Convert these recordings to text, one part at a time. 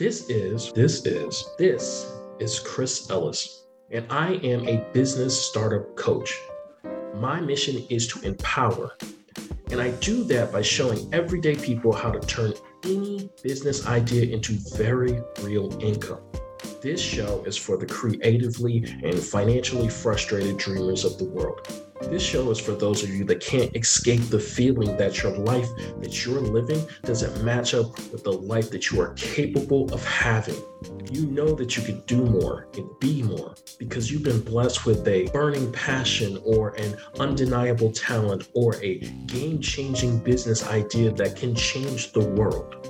This is, this is, this is Chris Ellis, and I am a business startup coach. My mission is to empower, and I do that by showing everyday people how to turn any business idea into very real income. This show is for the creatively and financially frustrated dreamers of the world. This show is for those of you that can't escape the feeling that your life that you're living doesn't match up with the life that you are capable of having. You know that you can do more and be more because you've been blessed with a burning passion or an undeniable talent or a game changing business idea that can change the world.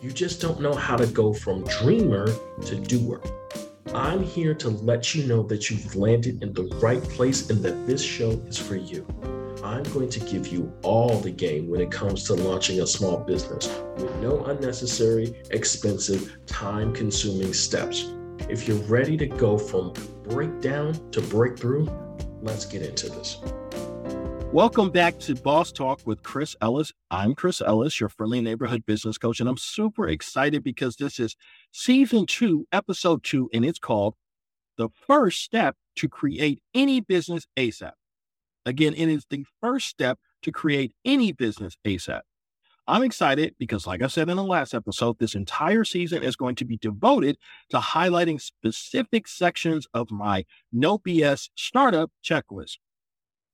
You just don't know how to go from dreamer to doer. I'm here to let you know that you've landed in the right place and that this show is for you. I'm going to give you all the game when it comes to launching a small business with no unnecessary, expensive, time consuming steps. If you're ready to go from breakdown to breakthrough, let's get into this. Welcome back to Boss Talk with Chris Ellis. I'm Chris Ellis, your friendly neighborhood business coach, and I'm super excited because this is season two, episode two, and it's called The First Step to Create Any Business ASAP. Again, it is the first step to create any business ASAP. I'm excited because, like I said in the last episode, this entire season is going to be devoted to highlighting specific sections of my No BS startup checklist.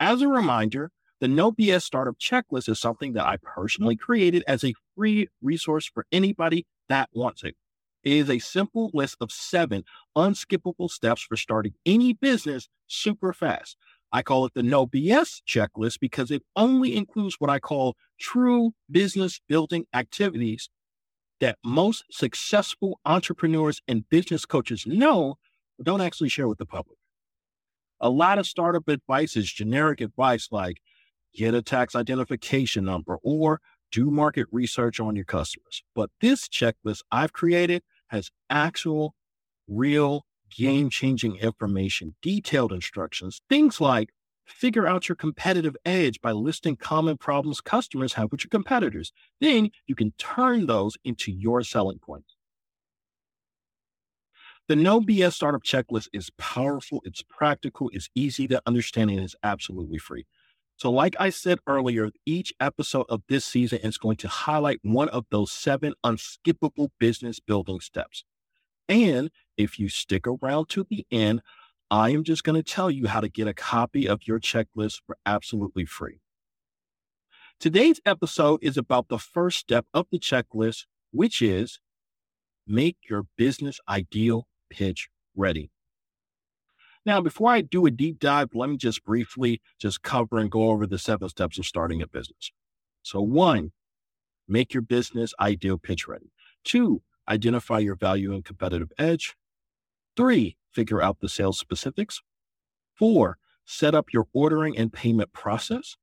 As a reminder, the No BS Startup Checklist is something that I personally created as a free resource for anybody that wants it. It is a simple list of seven unskippable steps for starting any business super fast. I call it the No BS checklist because it only includes what I call true business building activities that most successful entrepreneurs and business coaches know, but don't actually share with the public. A lot of startup advice is generic advice like get a tax identification number or do market research on your customers. But this checklist I've created has actual, real, game changing information, detailed instructions, things like figure out your competitive edge by listing common problems customers have with your competitors. Then you can turn those into your selling points. The No BS Startup Checklist is powerful, it's practical, it's easy to understand, and it's absolutely free. So, like I said earlier, each episode of this season is going to highlight one of those seven unskippable business building steps. And if you stick around to the end, I am just going to tell you how to get a copy of your checklist for absolutely free. Today's episode is about the first step of the checklist, which is make your business ideal pitch ready. Now, before I do a deep dive, let me just briefly just cover and go over the seven steps of starting a business. So one, make your business ideal pitch ready. Two, identify your value and competitive edge. Three, figure out the sales specifics. Four, set up your ordering and payment process.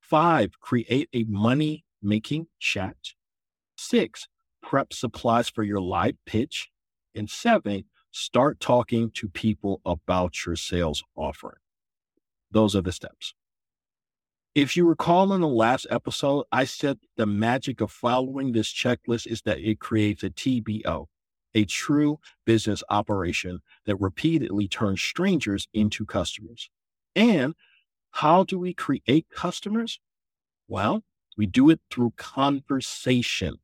Five, create a money making chat. Six, prep supplies for your live pitch. And seven, start talking to people about your sales offering. Those are the steps. If you recall in the last episode, I said the magic of following this checklist is that it creates a TBO, a true business operation that repeatedly turns strangers into customers. And how do we create customers? Well, we do it through conversation.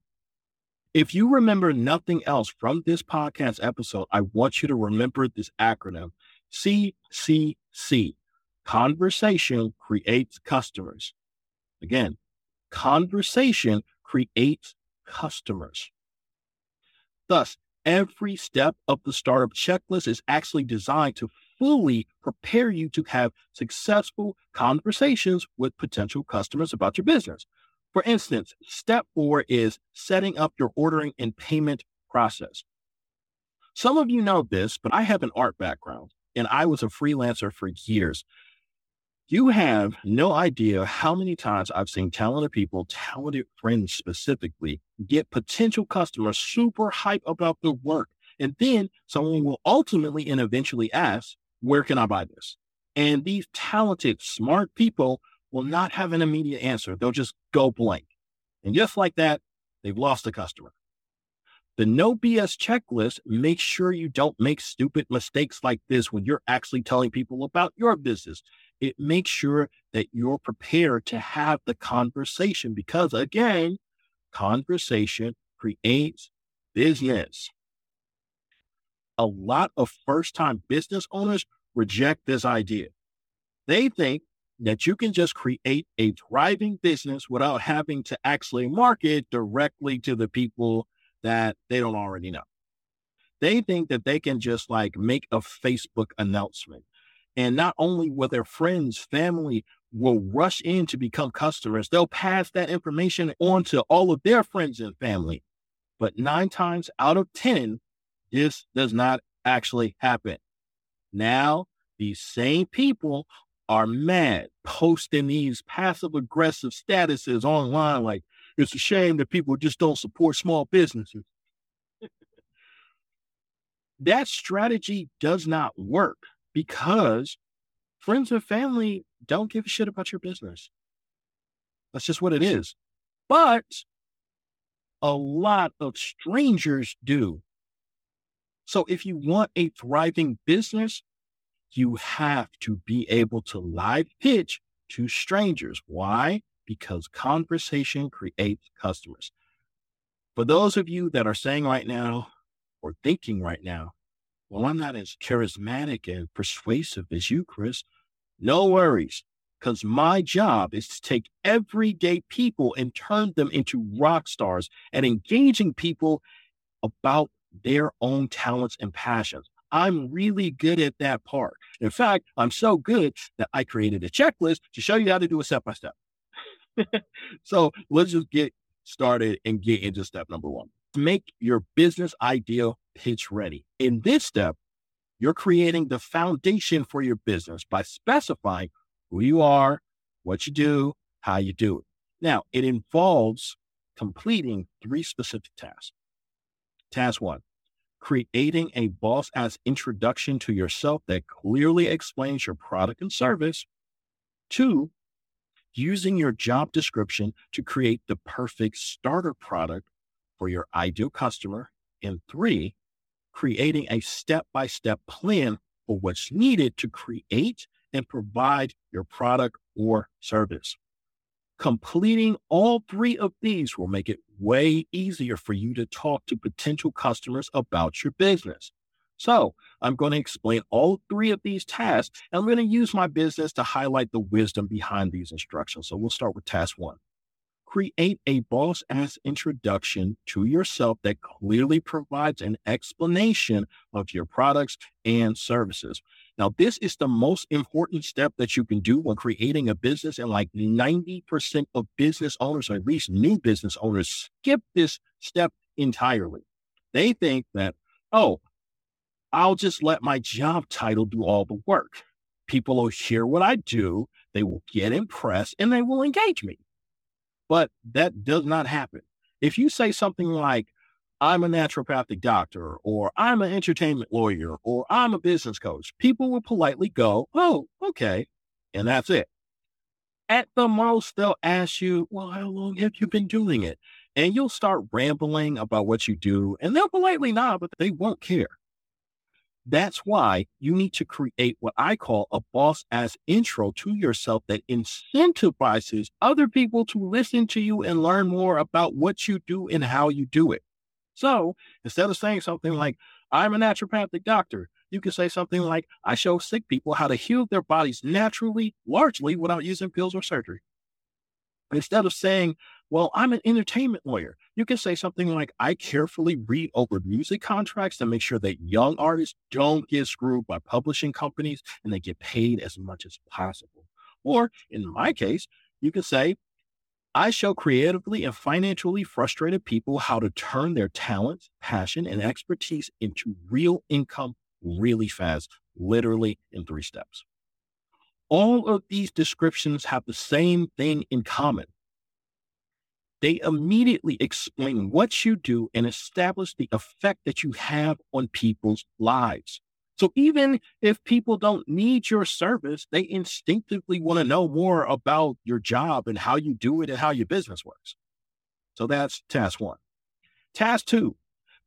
If you remember nothing else from this podcast episode, I want you to remember this acronym CCC Conversation creates customers. Again, conversation creates customers. Thus, every step of the startup checklist is actually designed to fully prepare you to have successful conversations with potential customers about your business. For instance, step four is setting up your ordering and payment process. Some of you know this, but I have an art background and I was a freelancer for years. You have no idea how many times I've seen talented people, talented friends specifically, get potential customers super hype about their work. And then someone will ultimately and eventually ask, Where can I buy this? And these talented, smart people will not have an immediate answer. They'll just go blank. And just like that, they've lost a customer. The no BS checklist makes sure you don't make stupid mistakes like this when you're actually telling people about your business. It makes sure that you're prepared to have the conversation because, again, conversation creates business. A lot of first time business owners reject this idea. They think that you can just create a thriving business without having to actually market directly to the people that they don't already know. They think that they can just like make a Facebook announcement. And not only will their friends, family will rush in to become customers, they'll pass that information on to all of their friends and family. But nine times out of 10, this does not actually happen. Now, these same people are mad, posting these passive aggressive statuses online like, it's a shame that people just don't support small businesses. that strategy does not work because friends and family don't give a shit about your business. That's just what it is. But a lot of strangers do. So if you want a thriving business, you have to be able to live pitch to strangers. Why? Because conversation creates customers. For those of you that are saying right now or thinking right now, well, I'm not as charismatic and persuasive as you, Chris. No worries, because my job is to take everyday people and turn them into rock stars and engaging people about their own talents and passions. I'm really good at that part. In fact, I'm so good that I created a checklist to show you how to do a step by step. so let's just get started and get into step number one. Make your business idea pitch ready. In this step, you're creating the foundation for your business by specifying who you are, what you do, how you do it. Now, it involves completing three specific tasks. Task one, creating a boss ass introduction to yourself that clearly explains your product and service. Two, using your job description to create the perfect starter product for your ideal customer. And three, creating a step by step plan for what's needed to create and provide your product or service. Completing all three of these will make it way easier for you to talk to potential customers about your business. So, I'm going to explain all three of these tasks, and I'm going to use my business to highlight the wisdom behind these instructions. So, we'll start with task one. Create a boss ass introduction to yourself that clearly provides an explanation of your products and services. Now, this is the most important step that you can do when creating a business. And like 90% of business owners, or at least new business owners, skip this step entirely. They think that, oh, I'll just let my job title do all the work. People will hear what I do, they will get impressed, and they will engage me. But that does not happen. If you say something like, I'm a naturopathic doctor, or I'm an entertainment lawyer, or I'm a business coach, people will politely go, Oh, okay. And that's it. At the most, they'll ask you, Well, how long have you been doing it? And you'll start rambling about what you do, and they'll politely nod, but they won't care. That's why you need to create what I call a boss ass intro to yourself that incentivizes other people to listen to you and learn more about what you do and how you do it. So instead of saying something like, I'm a naturopathic doctor, you can say something like, I show sick people how to heal their bodies naturally, largely without using pills or surgery. Instead of saying, well, I'm an entertainment lawyer, you can say something like, I carefully read over music contracts to make sure that young artists don't get screwed by publishing companies and they get paid as much as possible. Or in my case, you can say, I show creatively and financially frustrated people how to turn their talent, passion, and expertise into real income really fast, literally in three steps. All of these descriptions have the same thing in common. They immediately explain what you do and establish the effect that you have on people's lives. So even if people don't need your service, they instinctively want to mm-hmm. know more about your job and how you do it and how your business works. So that's task one. Task two,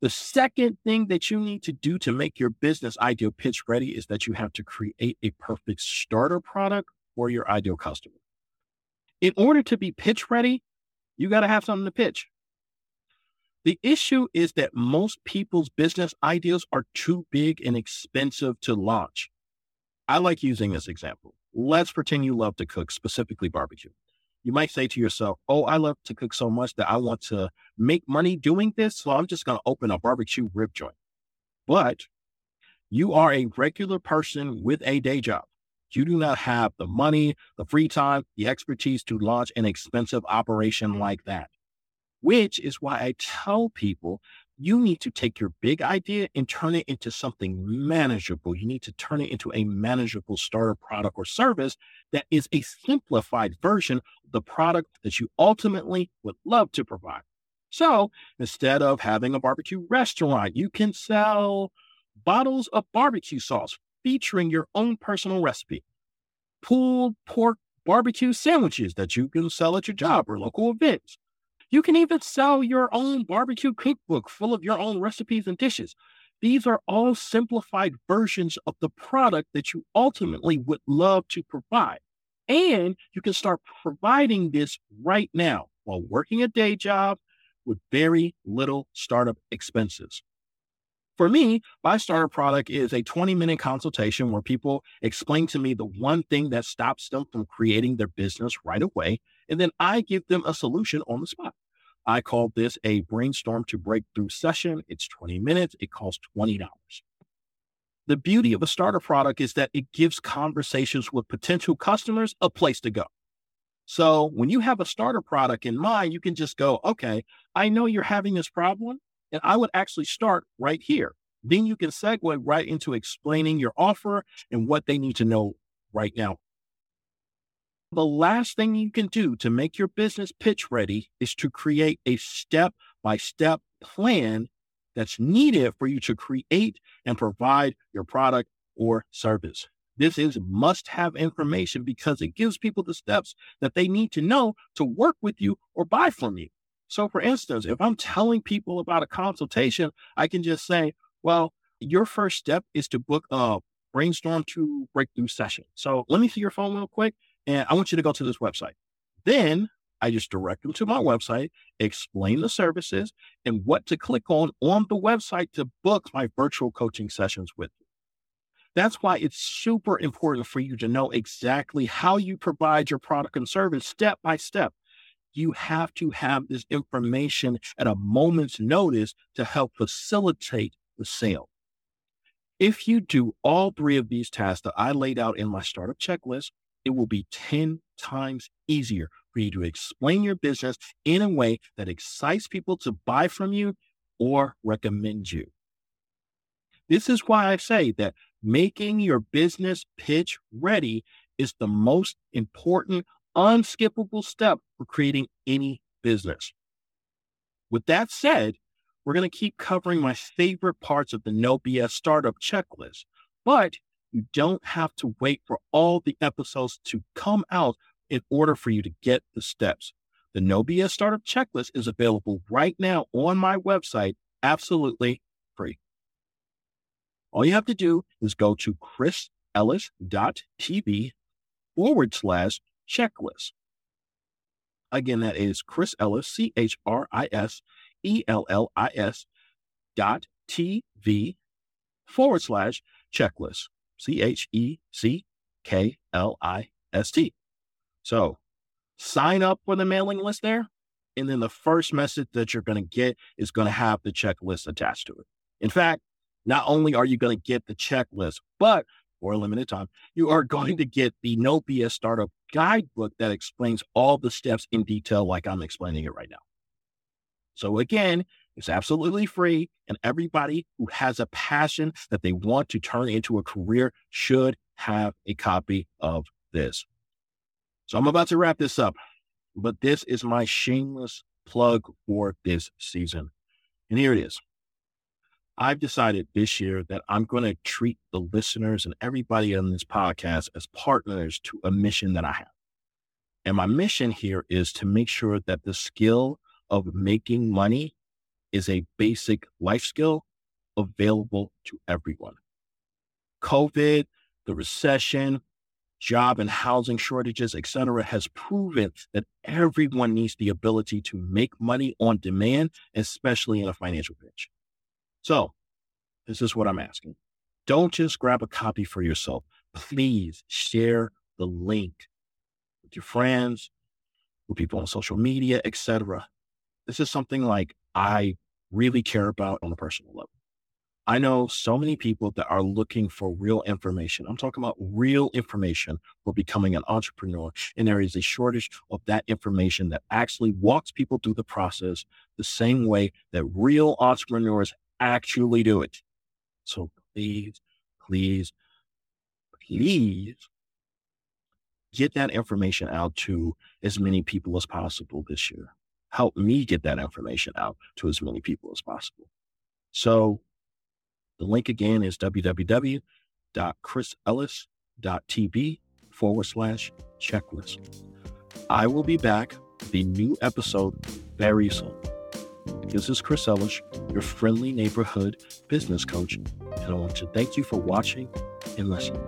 The second thing that you need to do to make your business ideal pitch ready is that you have to create a perfect starter product for your ideal customer. In order to be pitch ready, you got to have something to pitch. The issue is that most people's business ideas are too big and expensive to launch. I like using this example. Let's pretend you love to cook, specifically barbecue. You might say to yourself, Oh, I love to cook so much that I want to make money doing this. So I'm just going to open a barbecue rib joint. But you are a regular person with a day job. You do not have the money, the free time, the expertise to launch an expensive operation like that, which is why I tell people you need to take your big idea and turn it into something manageable. You need to turn it into a manageable starter product or service that is a simplified version of the product that you ultimately would love to provide. So instead of having a barbecue restaurant, you can sell bottles of barbecue sauce featuring your own personal recipe, pulled pork barbecue sandwiches that you can sell at your job or local events you can even sell your own barbecue cookbook full of your own recipes and dishes. These are all simplified versions of the product that you ultimately would love to provide. And you can start providing this right now while working a day job with very little startup expenses. For me, my starter product is a 20 minute consultation where people explain to me the one thing that stops them from creating their business right away. And then I give them a solution on the spot. I call this a brainstorm to breakthrough session. It's 20 minutes. It costs $20. The beauty of a starter product is that it gives conversations with potential customers a place to go. So when you have a starter product in mind, you can just go, okay, I know you're having this problem. And I would actually start right here. Then you can segue right into explaining your offer and what they need to know right now. The last thing you can do to make your business pitch ready is to create a step by step plan that's needed for you to create and provide your product or service. This is must have information because it gives people the steps that they need to know to work with you or buy from you. So, for instance, if I'm telling people about a consultation, I can just say, well, your first step is to book a brainstorm to breakthrough session. So, let me see your phone real quick, and I want you to go to this website. Then I just direct them to my website, explain the services and what to click on on the website to book my virtual coaching sessions with you. That's why it's super important for you to know exactly how you provide your product and service step by step you have to have this information at a moment's notice to help facilitate the sale. If you do all three of these tasks that I laid out in my startup checklist, it will be 10 times easier for you to explain your business in a way that excites people to buy from you or recommend you. This is why I say that making your business pitch ready is the most important unskippable step for creating any business. With that said, we're going to keep covering my favorite parts of the No BS startup checklist, but you don't have to wait for all the episodes to come out in order for you to get the steps. The No BS startup checklist is available right now on my website, absolutely free. All you have to do is go to chrisellis.tv forward slash checklist. Again, that is Chris Ellis, C H R I S E L L I S dot TV forward slash checklist, C H E C K L I S T. So sign up for the mailing list there. And then the first message that you're going to get is going to have the checklist attached to it. In fact, not only are you going to get the checklist, but for a limited time, you are going to get the No BS Startup Guidebook that explains all the steps in detail, like I'm explaining it right now. So, again, it's absolutely free, and everybody who has a passion that they want to turn into a career should have a copy of this. So, I'm about to wrap this up, but this is my shameless plug for this season. And here it is. I've decided this year that I'm going to treat the listeners and everybody on this podcast as partners to a mission that I have. And my mission here is to make sure that the skill of making money is a basic life skill available to everyone. COVID, the recession, job and housing shortages, etc., has proven that everyone needs the ability to make money on demand, especially in a financial pinch. So, this is what I'm asking. Don't just grab a copy for yourself. Please share the link with your friends, with people on social media, etc. This is something like I really care about on a personal level. I know so many people that are looking for real information. I'm talking about real information for becoming an entrepreneur. And there is a shortage of that information that actually walks people through the process the same way that real entrepreneurs actually do it. So please, please, please get that information out to as many people as possible this year. Help me get that information out to as many people as possible. So the link again is www.chrisellis.tv forward slash checklist. I will be back with a new episode very soon. This is Chris Ellis, your friendly neighborhood business coach, and I want to thank you for watching and listening.